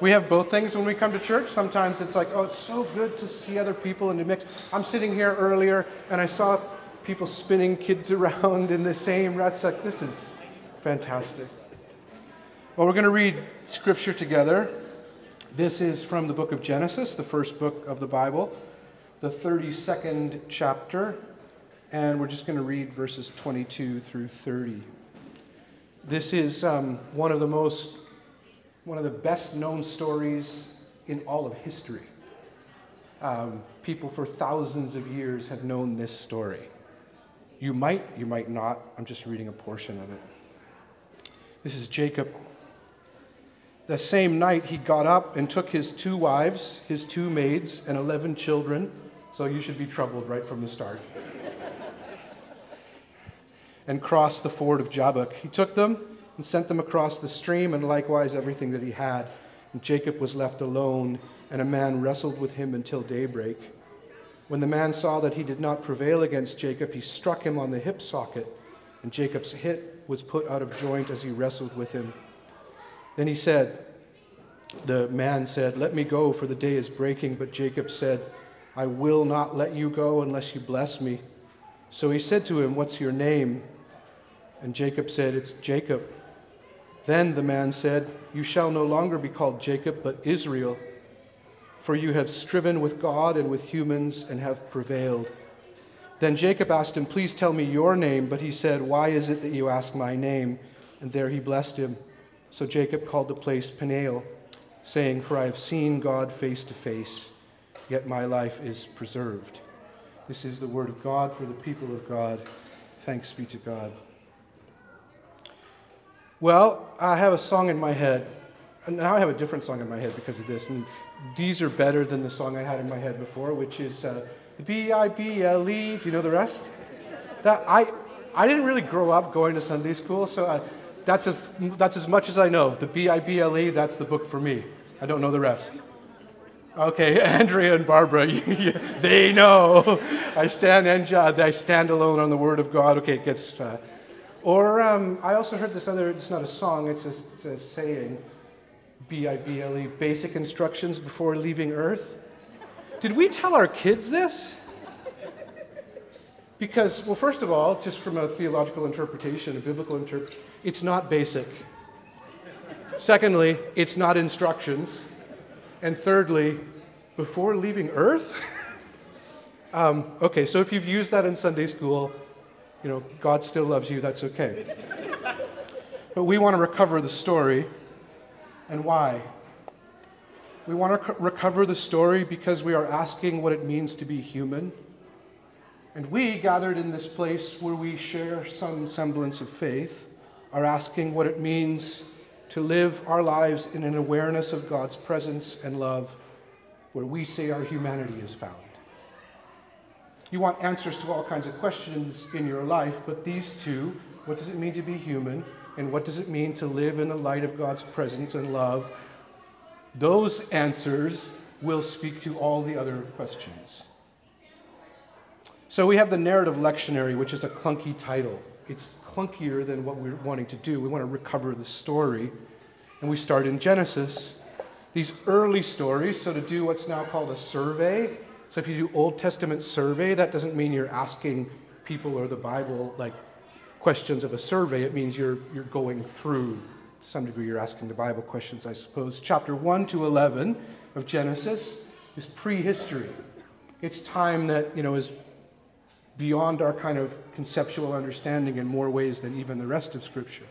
We have both things when we come to church. Sometimes it's like, oh, it's so good to see other people in the mix. I'm sitting here earlier and I saw people spinning kids around in the same. It's like, this is fantastic. Well, we're going to read scripture together. This is from the book of Genesis, the first book of the Bible, the 32nd chapter, and we're just going to read verses 22 through 30. This is um, one of the most, one of the best known stories in all of history. Um, people for thousands of years have known this story. You might, you might not. I'm just reading a portion of it. This is Jacob the same night, he got up and took his two wives, his two maids, and 11 children. So you should be troubled right from the start. and crossed the ford of Jabbok. He took them and sent them across the stream, and likewise everything that he had. And Jacob was left alone, and a man wrestled with him until daybreak. When the man saw that he did not prevail against Jacob, he struck him on the hip socket, and Jacob's hip was put out of joint as he wrestled with him. Then he said, The man said, Let me go, for the day is breaking. But Jacob said, I will not let you go unless you bless me. So he said to him, What's your name? And Jacob said, It's Jacob. Then the man said, You shall no longer be called Jacob, but Israel, for you have striven with God and with humans and have prevailed. Then Jacob asked him, Please tell me your name. But he said, Why is it that you ask my name? And there he blessed him. So Jacob called the place Peniel, saying, For I have seen God face to face, yet my life is preserved. This is the word of God for the people of God. Thanks be to God. Well, I have a song in my head. Now I have a different song in my head because of this. And these are better than the song I had in my head before, which is uh, the B I B L E. Do you know the rest? That I, I didn't really grow up going to Sunday school, so I, that's as, that's as much as I know. The B I B L E, that's the book for me. I don't know the rest. Okay, Andrea and Barbara, they know. I stand and I stand alone on the Word of God. Okay, it gets. Uh, or um, I also heard this other. It's not a song. It's a, it's a saying. B I B L E. Basic instructions before leaving Earth. Did we tell our kids this? Because, well, first of all, just from a theological interpretation, a biblical interpretation, it's not basic. Secondly, it's not instructions. And thirdly, before leaving Earth? um, okay, so if you've used that in Sunday school, you know, God still loves you, that's okay. but we want to recover the story. And why? We want to recover the story because we are asking what it means to be human. And we, gathered in this place where we share some semblance of faith, are asking what it means to live our lives in an awareness of God's presence and love where we say our humanity is found. You want answers to all kinds of questions in your life, but these two what does it mean to be human? And what does it mean to live in the light of God's presence and love? Those answers will speak to all the other questions. So we have the narrative lectionary, which is a clunky title. It's clunkier than what we're wanting to do. We want to recover the story. And we start in Genesis. These early stories, so to do what's now called a survey. So if you do Old Testament survey, that doesn't mean you're asking people or the Bible like questions of a survey. It means you're, you're going through, to some degree, you're asking the Bible questions, I suppose. Chapter 1 to 11 of Genesis is prehistory. It's time that, you know, is beyond our kind of conceptual understanding in more ways than even the rest of Scripture.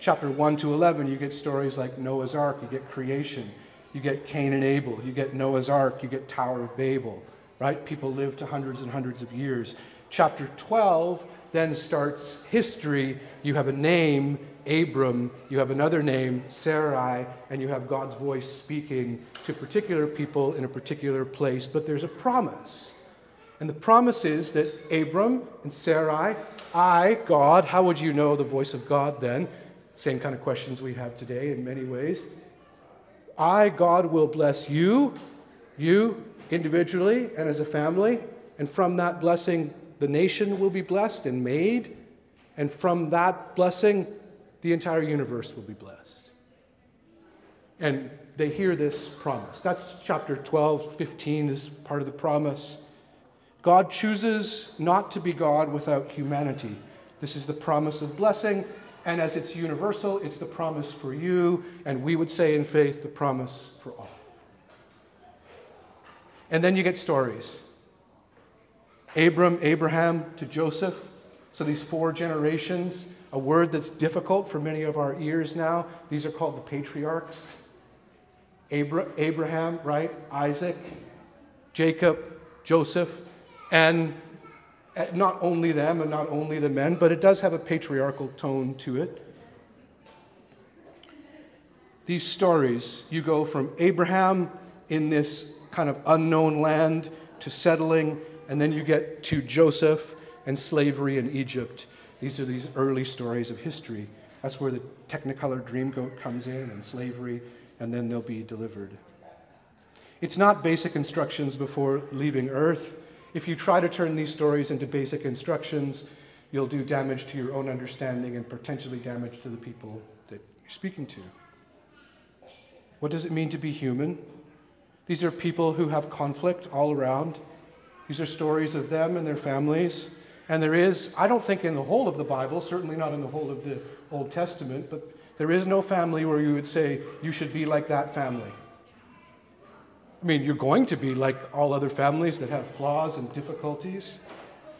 Chapter 1 to 11, you get stories like Noah's Ark, you get creation, you get Cain and Abel, you get Noah's Ark, you get Tower of Babel, right? People live to hundreds and hundreds of years. Chapter 12 then starts history. You have a name, Abram, you have another name, Sarai, and you have God's voice speaking to particular people in a particular place, but there's a promise and the promise is that Abram and Sarai, I, God, how would you know the voice of God then? Same kind of questions we have today in many ways. I, God, will bless you, you individually and as a family, and from that blessing, the nation will be blessed and made, and from that blessing, the entire universe will be blessed. And they hear this promise. That's chapter 12, 15 is part of the promise. God chooses not to be God without humanity. This is the promise of blessing. And as it's universal, it's the promise for you. And we would say in faith, the promise for all. And then you get stories Abram, Abraham to Joseph. So these four generations, a word that's difficult for many of our ears now. These are called the patriarchs. Abra- Abraham, right? Isaac, Jacob, Joseph, and Uh, not only them and not only the men, but it does have a patriarchal tone to it. These stories, you go from Abraham in this kind of unknown land to settling, and then you get to Joseph and slavery in Egypt. These are these early stories of history. That's where the Technicolor Dreamcoat comes in and slavery, and then they'll be delivered. It's not basic instructions before leaving Earth. If you try to turn these stories into basic instructions, you'll do damage to your own understanding and potentially damage to the people that you're speaking to. What does it mean to be human? These are people who have conflict all around. These are stories of them and their families. And there is, I don't think in the whole of the Bible, certainly not in the whole of the Old Testament, but there is no family where you would say, you should be like that family. I mean, you're going to be like all other families that have flaws and difficulties.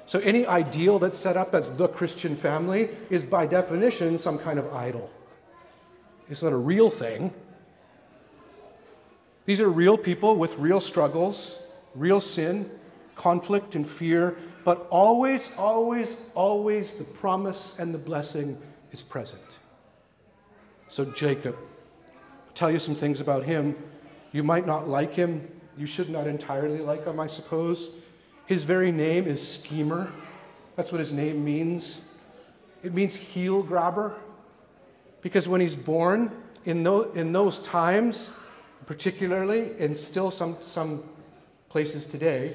So, any ideal that's set up as the Christian family is by definition some kind of idol. It's not a real thing. These are real people with real struggles, real sin, conflict, and fear, but always, always, always the promise and the blessing is present. So, Jacob, I'll tell you some things about him you might not like him. You should not entirely like him, I suppose. His very name is schemer. That's what his name means. It means heel grabber. Because when he's born, in, in those times, particularly, and still some, some places today,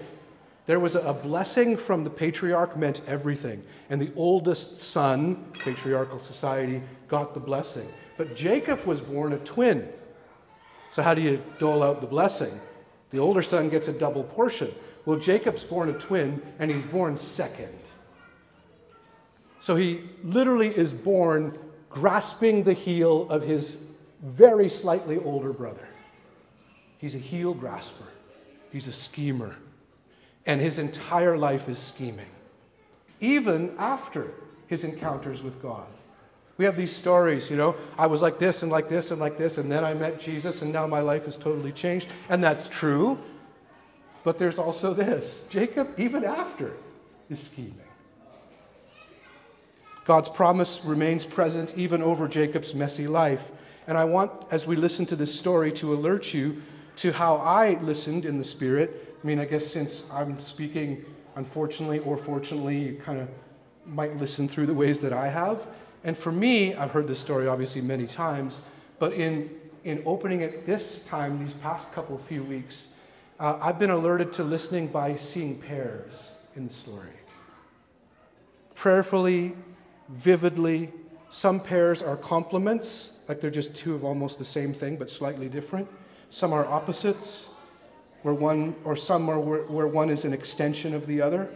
there was a blessing from the patriarch meant everything. And the oldest son, patriarchal society, got the blessing. But Jacob was born a twin. So, how do you dole out the blessing? The older son gets a double portion. Well, Jacob's born a twin, and he's born second. So, he literally is born grasping the heel of his very slightly older brother. He's a heel grasper, he's a schemer, and his entire life is scheming, even after his encounters with God. We have these stories, you know, I was like this and like this and like this, and then I met Jesus, and now my life has totally changed. And that's true. But there's also this Jacob, even after, is scheming. God's promise remains present even over Jacob's messy life. And I want, as we listen to this story, to alert you to how I listened in the Spirit. I mean, I guess since I'm speaking, unfortunately or fortunately, you kind of might listen through the ways that I have. And for me, I've heard this story obviously many times, but in, in opening it this time, these past couple few weeks, uh, I've been alerted to listening by seeing pairs in the story. Prayerfully, vividly, some pairs are complements, like they're just two of almost the same thing but slightly different. Some are opposites, where one, or some are where, where one is an extension of the other.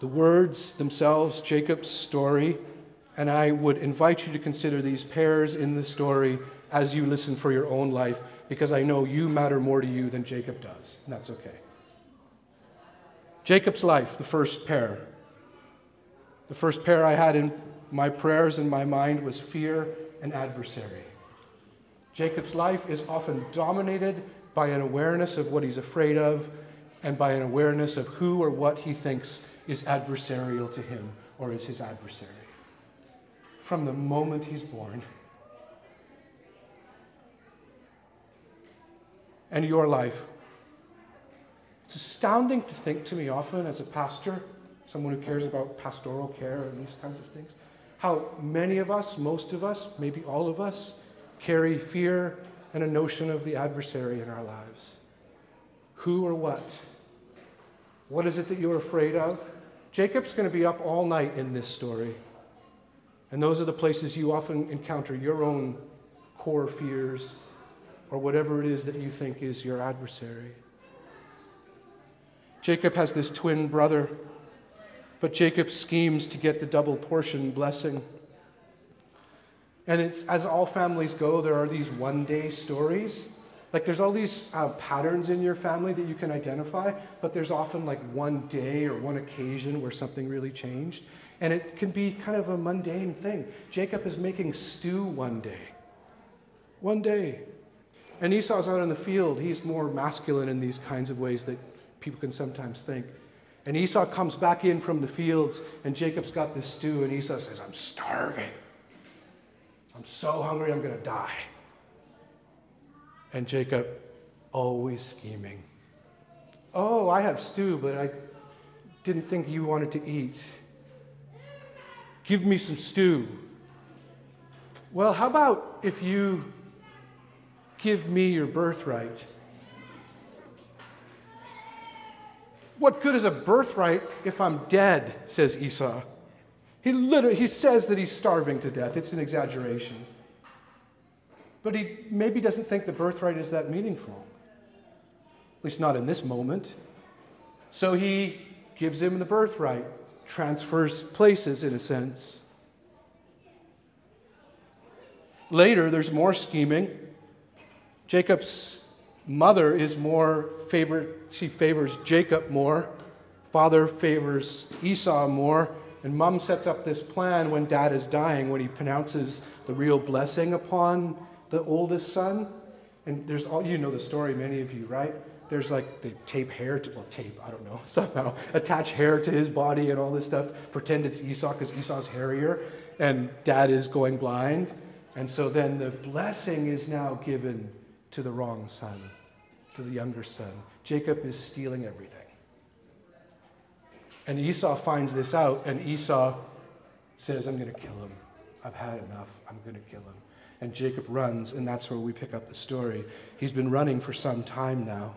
The words themselves, Jacob's story, and I would invite you to consider these pairs in the story as you listen for your own life, because I know you matter more to you than Jacob does, and that's okay. Jacob's life, the first pair. The first pair I had in my prayers in my mind was fear and adversary. Jacob's life is often dominated by an awareness of what he's afraid of and by an awareness of who or what he thinks is adversarial to him or is his adversary from the moment he's born. And your life. It's astounding to think to me often as a pastor, someone who cares about pastoral care and these kinds of things, how many of us, most of us, maybe all of us, carry fear and a notion of the adversary in our lives. Who or what? What is it that you're afraid of? Jacob's going to be up all night in this story. And those are the places you often encounter your own core fears, or whatever it is that you think is your adversary. Jacob has this twin brother, but Jacob schemes to get the double portion blessing. And it's as all families go, there are these one day stories. Like there's all these uh, patterns in your family that you can identify, but there's often like one day or one occasion where something really changed. And it can be kind of a mundane thing. Jacob is making stew one day. One day. And Esau's out in the field. He's more masculine in these kinds of ways that people can sometimes think. And Esau comes back in from the fields, and Jacob's got this stew, and Esau says, I'm starving. I'm so hungry, I'm going to die. And Jacob, always scheming. Oh, I have stew, but I didn't think you wanted to eat. Give me some stew. Well, how about if you give me your birthright? What good is a birthright if I'm dead, says Esau. He literally he says that he's starving to death. It's an exaggeration. But he maybe doesn't think the birthright is that meaningful. At least not in this moment. So he gives him the birthright, transfers places in a sense. Later, there's more scheming. Jacob's mother is more favored, she favors Jacob more. Father favors Esau more. And mom sets up this plan when dad is dying, when he pronounces the real blessing upon the oldest son. And there's all, you know the story, many of you, right? There's like they tape hair to, well, tape, I don't know, somehow attach hair to his body and all this stuff. Pretend it's Esau because Esau's hairier and dad is going blind. And so then the blessing is now given to the wrong son, to the younger son. Jacob is stealing everything. And Esau finds this out, and Esau says, I'm going to kill him. I've had enough. I'm going to kill him. And Jacob runs, and that's where we pick up the story. He's been running for some time now.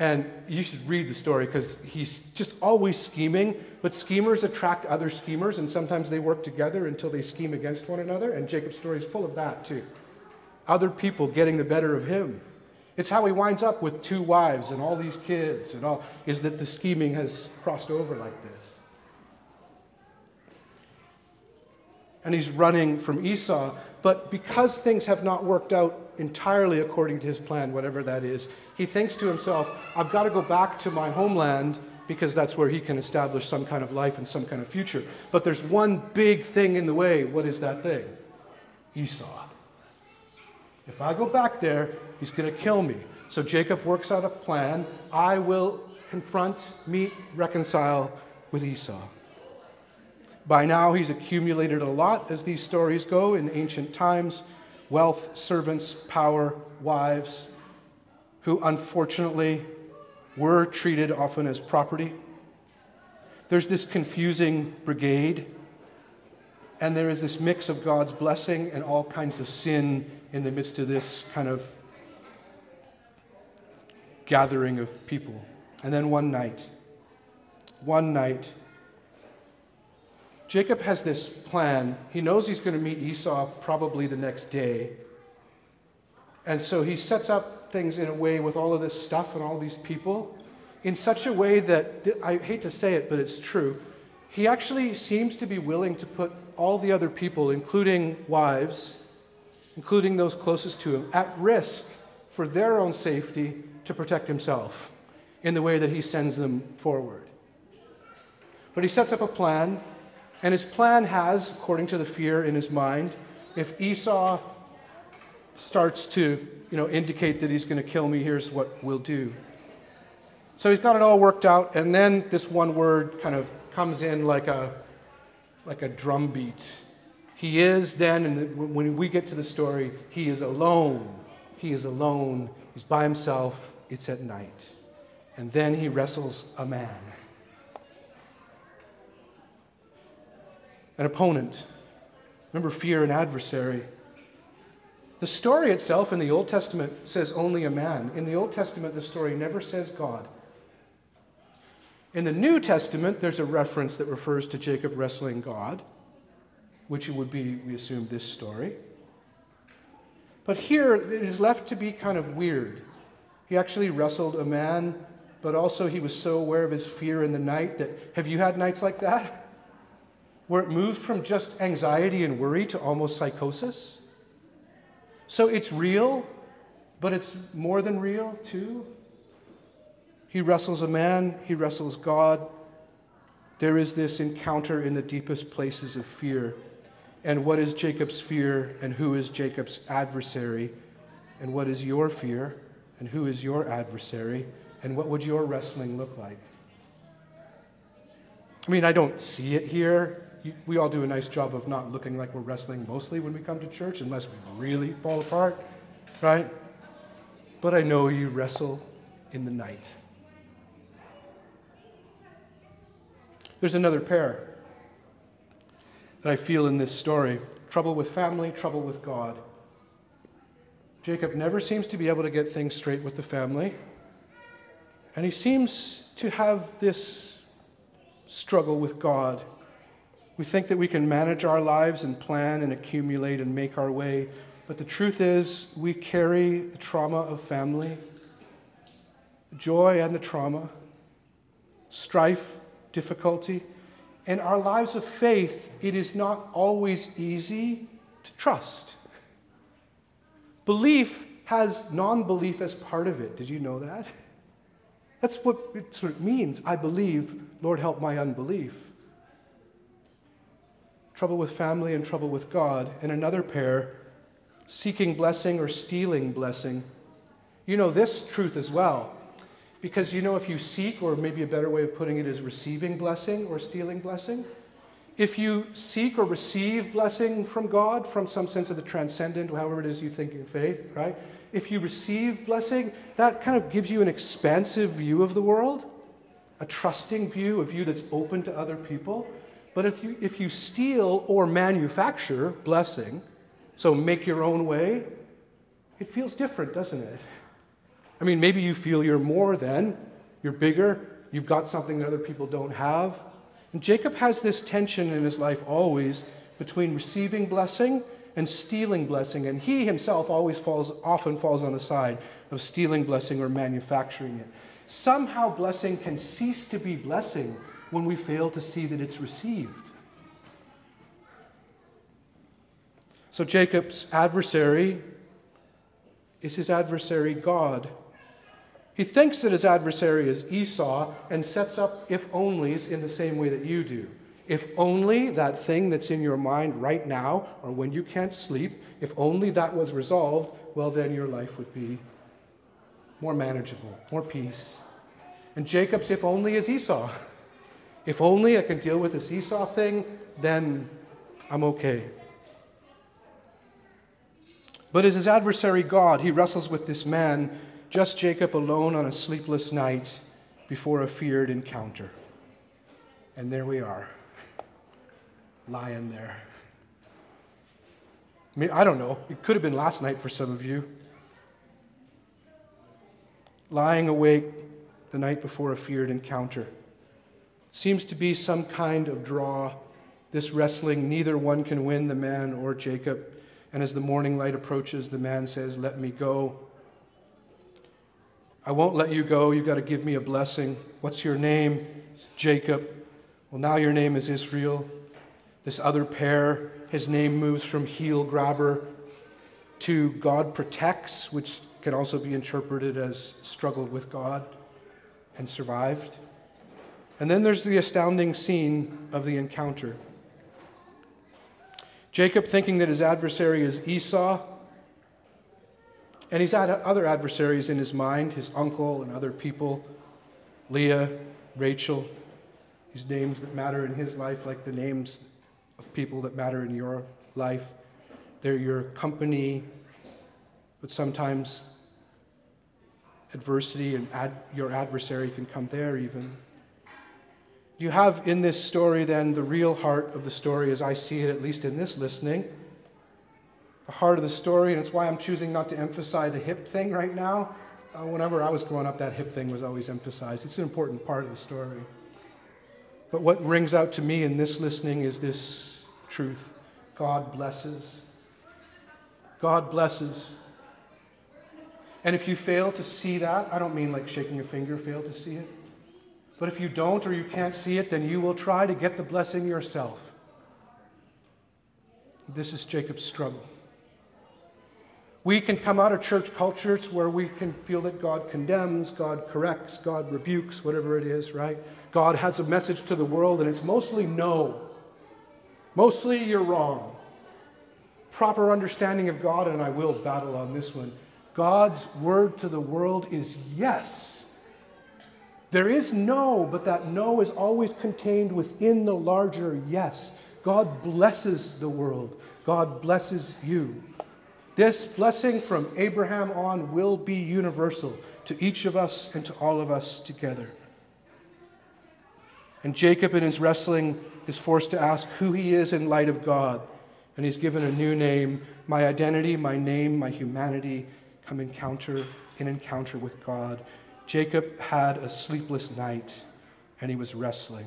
And you should read the story because he's just always scheming, but schemers attract other schemers, and sometimes they work together until they scheme against one another. And Jacob's story is full of that, too. Other people getting the better of him. It's how he winds up with two wives and all these kids and all, is that the scheming has crossed over like this. And he's running from Esau, but because things have not worked out entirely according to his plan, whatever that is, he thinks to himself, I've got to go back to my homeland because that's where he can establish some kind of life and some kind of future. But there's one big thing in the way. What is that thing? Esau. If I go back there, he's going to kill me. So Jacob works out a plan. I will confront, meet, reconcile with Esau. By now, he's accumulated a lot, as these stories go, in ancient times wealth, servants, power, wives, who unfortunately were treated often as property. There's this confusing brigade, and there is this mix of God's blessing and all kinds of sin in the midst of this kind of gathering of people. And then one night, one night, Jacob has this plan. He knows he's going to meet Esau probably the next day. And so he sets up things in a way with all of this stuff and all these people in such a way that, I hate to say it, but it's true. He actually seems to be willing to put all the other people, including wives, including those closest to him, at risk for their own safety to protect himself in the way that he sends them forward. But he sets up a plan, and his plan has, according to the fear in his mind, if Esau starts to you know, indicate that he's going to kill me, here's what we'll do. So he's got it all worked out, and then this one word kind of comes in like a, like a drum beat he is then, and when we get to the story, he is alone. He is alone. He's by himself. It's at night. And then he wrestles a man, an opponent. Remember, fear an adversary. The story itself in the Old Testament says only a man. In the Old Testament, the story never says God. In the New Testament, there's a reference that refers to Jacob wrestling God which would be, we assume, this story. But here, it is left to be kind of weird. He actually wrestled a man, but also he was so aware of his fear in the night that. Have you had nights like that? Where it moved from just anxiety and worry to almost psychosis? So it's real, but it's more than real, too. He wrestles a man, he wrestles God. There is this encounter in the deepest places of fear. And what is Jacob's fear, and who is Jacob's adversary? And what is your fear, and who is your adversary? And what would your wrestling look like? I mean, I don't see it here. We all do a nice job of not looking like we're wrestling mostly when we come to church, unless we really fall apart, right? But I know you wrestle in the night. There's another pair that I feel in this story trouble with family, trouble with God. Jacob never seems to be able to get things straight with the family, and he seems to have this struggle with God. We think that we can manage our lives and plan and accumulate and make our way, but the truth is, we carry the trauma of family, joy and the trauma, strife, difficulty. In our lives of faith, it is not always easy to trust. Belief has non belief as part of it. Did you know that? That's what it means. I believe, Lord, help my unbelief. Trouble with family and trouble with God. And another pair, seeking blessing or stealing blessing. You know this truth as well. Because you know, if you seek, or maybe a better way of putting it is receiving blessing or stealing blessing, if you seek or receive blessing from God, from some sense of the transcendent, however it is you think in faith, right? If you receive blessing, that kind of gives you an expansive view of the world, a trusting view, a view that's open to other people. But if you, if you steal or manufacture blessing, so make your own way, it feels different, doesn't it? I mean, maybe you feel you're more than, you're bigger, you've got something that other people don't have. And Jacob has this tension in his life always between receiving blessing and stealing blessing. And he himself always falls, often falls on the side of stealing blessing or manufacturing it. Somehow, blessing can cease to be blessing when we fail to see that it's received. So, Jacob's adversary is his adversary, God. He thinks that his adversary is Esau and sets up if onlys in the same way that you do. If only that thing that's in your mind right now, or when you can't sleep, if only that was resolved, well, then your life would be more manageable, more peace. And Jacob's if only is Esau. If only I can deal with this Esau thing, then I'm okay. But as his adversary God, he wrestles with this man just Jacob alone on a sleepless night before a feared encounter. And there we are, lying there. I, mean, I don't know, it could have been last night for some of you. Lying awake the night before a feared encounter. Seems to be some kind of draw. This wrestling, neither one can win, the man or Jacob. And as the morning light approaches, the man says, Let me go. I won't let you go. You've got to give me a blessing. What's your name? Jacob. Well, now your name is Israel. This other pair, his name moves from heel grabber to God protects, which can also be interpreted as struggled with God and survived. And then there's the astounding scene of the encounter. Jacob, thinking that his adversary is Esau, and he's had other adversaries in his mind his uncle and other people Leah, Rachel, these names that matter in his life, like the names of people that matter in your life. They're your company, but sometimes adversity and ad- your adversary can come there even. You have in this story then the real heart of the story, as I see it, at least in this listening the heart of the story, and it's why I'm choosing not to emphasize the hip thing right now. Uh, whenever I was growing up, that hip thing was always emphasized. It's an important part of the story. But what rings out to me in this listening is this truth God blesses. God blesses. And if you fail to see that, I don't mean like shaking your finger, fail to see it. But if you don't or you can't see it, then you will try to get the blessing yourself. This is Jacob's struggle. We can come out of church cultures where we can feel that God condemns, God corrects, God rebukes, whatever it is, right? God has a message to the world, and it's mostly no. Mostly you're wrong. Proper understanding of God, and I will battle on this one. God's word to the world is yes. There is no, but that no is always contained within the larger yes. God blesses the world. God blesses you. This blessing from Abraham on will be universal to each of us and to all of us together. And Jacob, in his wrestling, is forced to ask who he is in light of God. And he's given a new name my identity, my name, my humanity, come encounter in encounter with God. Jacob had a sleepless night and he was wrestling.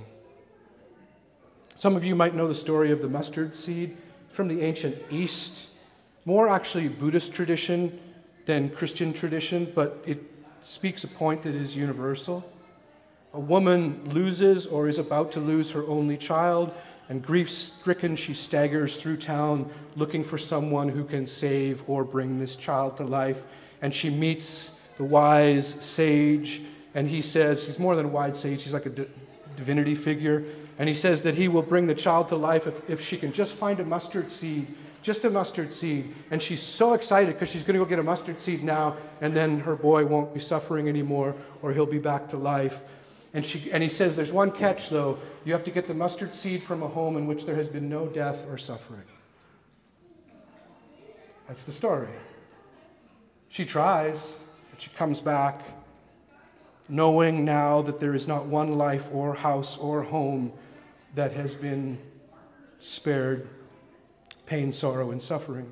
Some of you might know the story of the mustard seed from the ancient East, more actually Buddhist tradition than Christian tradition, but it speaks a point that is universal. A woman loses or is about to lose her only child, and grief stricken, she staggers through town looking for someone who can save or bring this child to life. And she meets the wise sage, and he says, he's more than a wise sage, he's like a divinity figure. And he says that he will bring the child to life if, if she can just find a mustard seed, just a mustard seed. And she's so excited because she's going to go get a mustard seed now, and then her boy won't be suffering anymore, or he'll be back to life. And, she, and he says, There's one catch, though. You have to get the mustard seed from a home in which there has been no death or suffering. That's the story. She tries, she comes back knowing now that there is not one life or house or home that has been spared pain, sorrow, and suffering.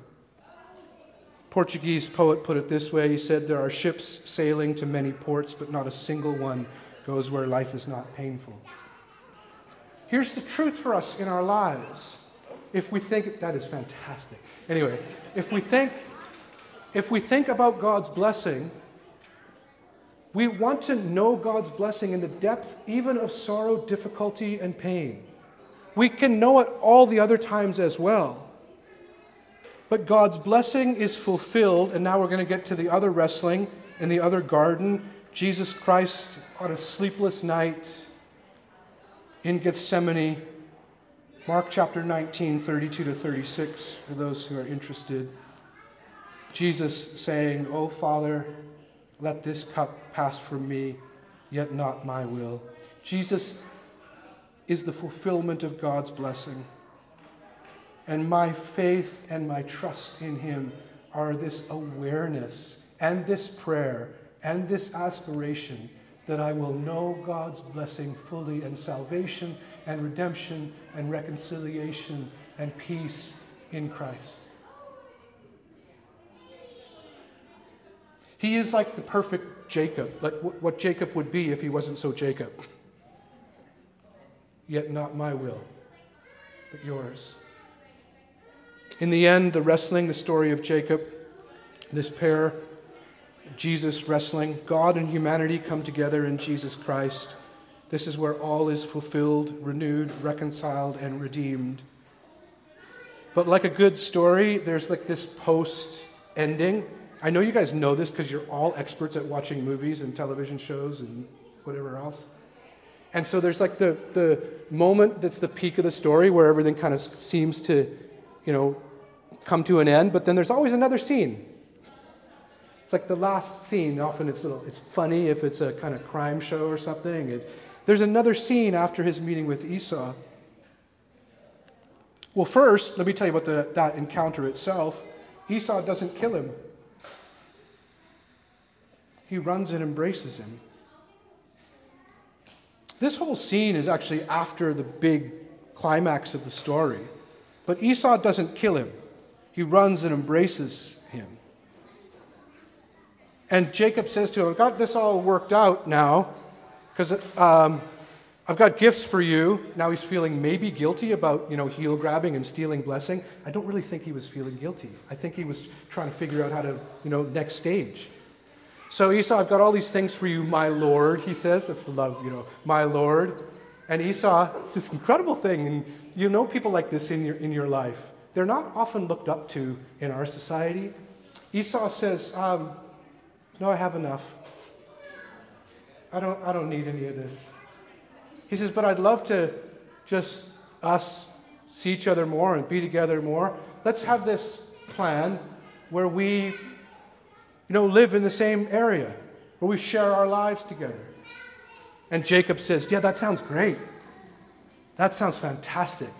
Portuguese poet put it this way he said, There are ships sailing to many ports, but not a single one goes where life is not painful. Here's the truth for us in our lives. If we think, that is fantastic. Anyway, if we think, if we think about God's blessing, we want to know God's blessing in the depth even of sorrow, difficulty, and pain. We can know it all the other times as well. But God's blessing is fulfilled, and now we're going to get to the other wrestling in the other garden. Jesus Christ on a sleepless night in Gethsemane. Mark chapter 19, 32 to 36, for those who are interested. Jesus saying, Oh, Father, let this cup pass from me, yet not my will. Jesus is the fulfillment of God's blessing. And my faith and my trust in Him are this awareness and this prayer and this aspiration that I will know God's blessing fully and salvation and redemption and reconciliation and peace in Christ. He is like the perfect Jacob, like what Jacob would be if he wasn't so Jacob. Yet not my will, but yours. In the end, the wrestling, the story of Jacob, this pair, Jesus wrestling, God and humanity come together in Jesus Christ. This is where all is fulfilled, renewed, reconciled, and redeemed. But like a good story, there's like this post ending I know you guys know this because you're all experts at watching movies and television shows and whatever else. And so there's like the, the moment that's the peak of the story where everything kind of seems to, you know, come to an end, but then there's always another scene. It's like the last scene. Often it's, little, it's funny if it's a kind of crime show or something. It's, there's another scene after his meeting with Esau. Well, first, let me tell you about the, that encounter itself. Esau doesn't kill him he runs and embraces him. This whole scene is actually after the big climax of the story. But Esau doesn't kill him, he runs and embraces him. And Jacob says to him, I've got this all worked out now, because um, I've got gifts for you. Now he's feeling maybe guilty about, you know, heel grabbing and stealing blessing. I don't really think he was feeling guilty. I think he was trying to figure out how to, you know, next stage. So Esau, I've got all these things for you, my Lord, he says. That's the love, you know, my Lord. And Esau, it's this incredible thing. And you know people like this in your, in your life. They're not often looked up to in our society. Esau says, um, No, I have enough. I don't, I don't need any of this. He says, But I'd love to just us see each other more and be together more. Let's have this plan where we, you know, live in the same area, where we share our lives together. And Jacob says, Yeah, that sounds great. That sounds fantastic.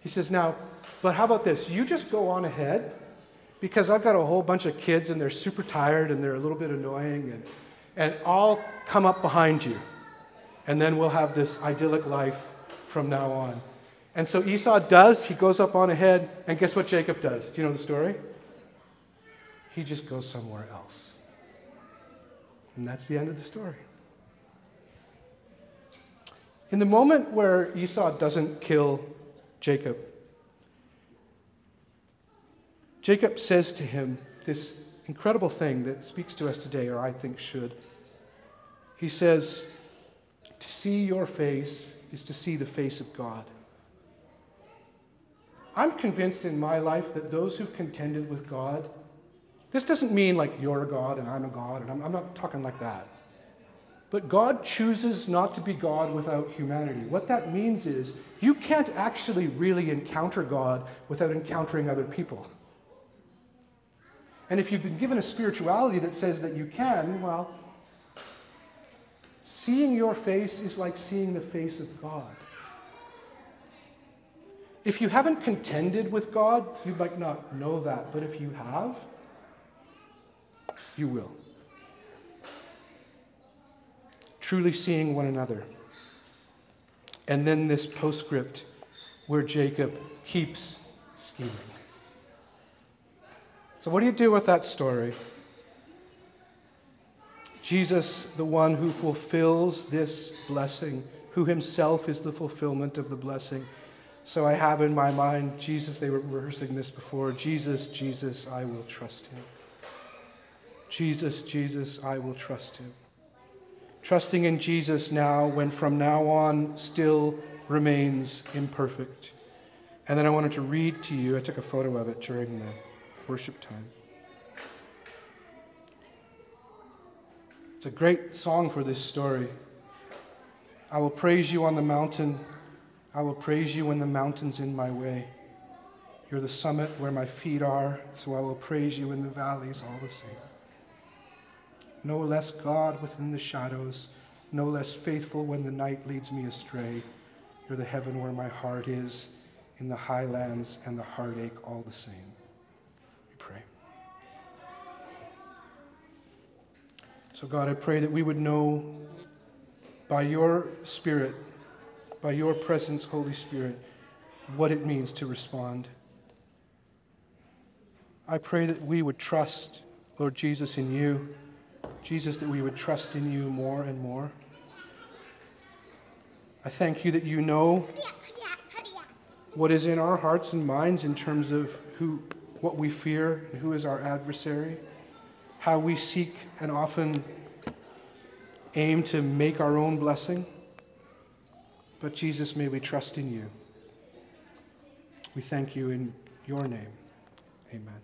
He says, Now, but how about this? You just go on ahead because I've got a whole bunch of kids and they're super tired and they're a little bit annoying, and, and I'll come up behind you and then we'll have this idyllic life from now on. And so Esau does, he goes up on ahead, and guess what Jacob does? Do you know the story? He just goes somewhere else. And that's the end of the story. In the moment where Esau doesn't kill Jacob, Jacob says to him this incredible thing that speaks to us today, or I think should. He says, to see your face is to see the face of God. I'm convinced in my life that those who've contended with God, this doesn't mean like you're a God and I'm a God, and I'm, I'm not talking like that. But God chooses not to be God without humanity. What that means is you can't actually really encounter God without encountering other people. And if you've been given a spirituality that says that you can, well, Seeing your face is like seeing the face of God. If you haven't contended with God, you might not know that, but if you have, you will. Truly seeing one another. And then this postscript where Jacob keeps scheming. So, what do you do with that story? Jesus, the one who fulfills this blessing, who himself is the fulfillment of the blessing. So I have in my mind, Jesus, they were rehearsing this before Jesus, Jesus, I will trust him. Jesus, Jesus, I will trust him. Trusting in Jesus now, when from now on still remains imperfect. And then I wanted to read to you, I took a photo of it during the worship time. It's a great song for this story. I will praise you on the mountain. I will praise you when the mountain's in my way. You're the summit where my feet are, so I will praise you in the valleys all the same. No less God within the shadows, no less faithful when the night leads me astray. You're the heaven where my heart is, in the highlands and the heartache all the same. We pray. So, God, I pray that we would know by your Spirit, by your presence, Holy Spirit, what it means to respond. I pray that we would trust, Lord Jesus, in you. Jesus, that we would trust in you more and more. I thank you that you know what is in our hearts and minds in terms of who, what we fear and who is our adversary how we seek and often aim to make our own blessing. But Jesus, may we trust in you. We thank you in your name. Amen.